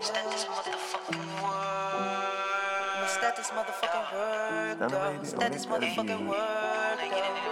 Status, motherfucking work. Status, motherfucking work. Status, motherfucking work.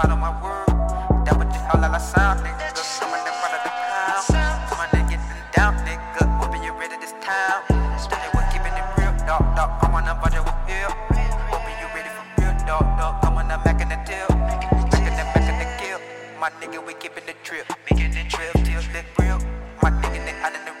out of my world. That what the call like I sound, nigga. Coming in front of the crowd. Coming and getting down, nigga. Hoping you ready this time. Standing with keeping it real, dog, dog. I'm on a budget with you. Hoping you ready for real, dog, dog. I'm on a mac and a deal. Mac and the back and the kill. My nigga, we keeping the trip. Making the trip till they real. My nigga, they out in the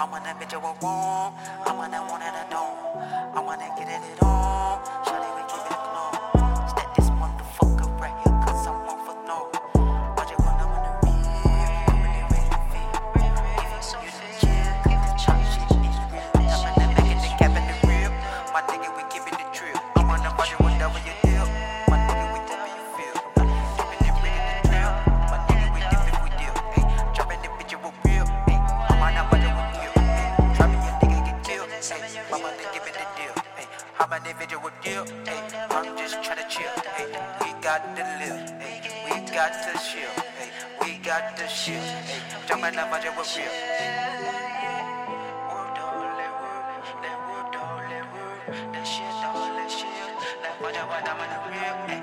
I want that bitch I want. I want that one at a. I want to get it at all. I'm an individual deal, hey, I'm just tryna chill, hey, we got to live, hey, we got to chill, hey, we got to chill, hey, jumping up, I just was real. That shit, all that shit, like what I want, I'm in the real,